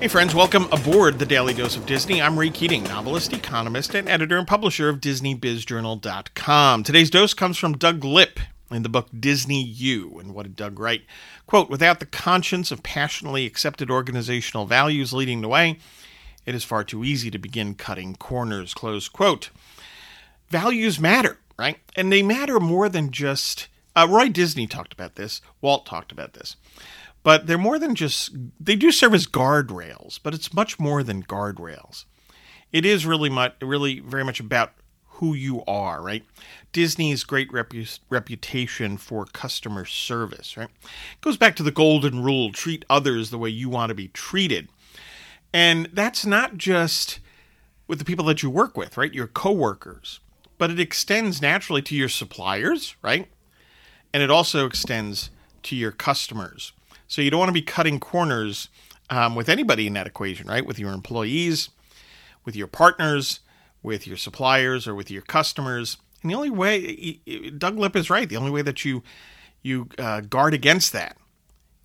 Hey, friends, welcome aboard the Daily Dose of Disney. I'm Ray Keating, novelist, economist, and editor and publisher of DisneyBizJournal.com. Today's dose comes from Doug Lipp in the book Disney U. And what did Doug write? Quote Without the conscience of passionately accepted organizational values leading the way, it is far too easy to begin cutting corners. Close quote. Values matter, right? And they matter more than just. Uh, Roy Disney talked about this, Walt talked about this. But they're more than just they do serve as guardrails but it's much more than guardrails. It is really much really very much about who you are right? Disney's great repu- reputation for customer service right? It goes back to the golden rule treat others the way you want to be treated. And that's not just with the people that you work with right? Your coworkers but it extends naturally to your suppliers right and it also extends to your customers so you don't want to be cutting corners um, with anybody in that equation, right? With your employees, with your partners, with your suppliers, or with your customers. And the only way, Doug Lipp is right. The only way that you you uh, guard against that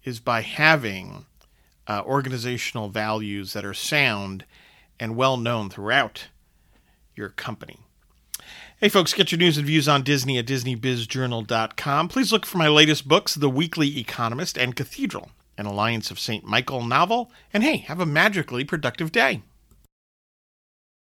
is by having uh, organizational values that are sound and well known throughout your company. Hey, folks, get your news and views on Disney at DisneyBizJournal.com. Please look for my latest books, The Weekly Economist and Cathedral, an Alliance of St. Michael novel. And hey, have a magically productive day.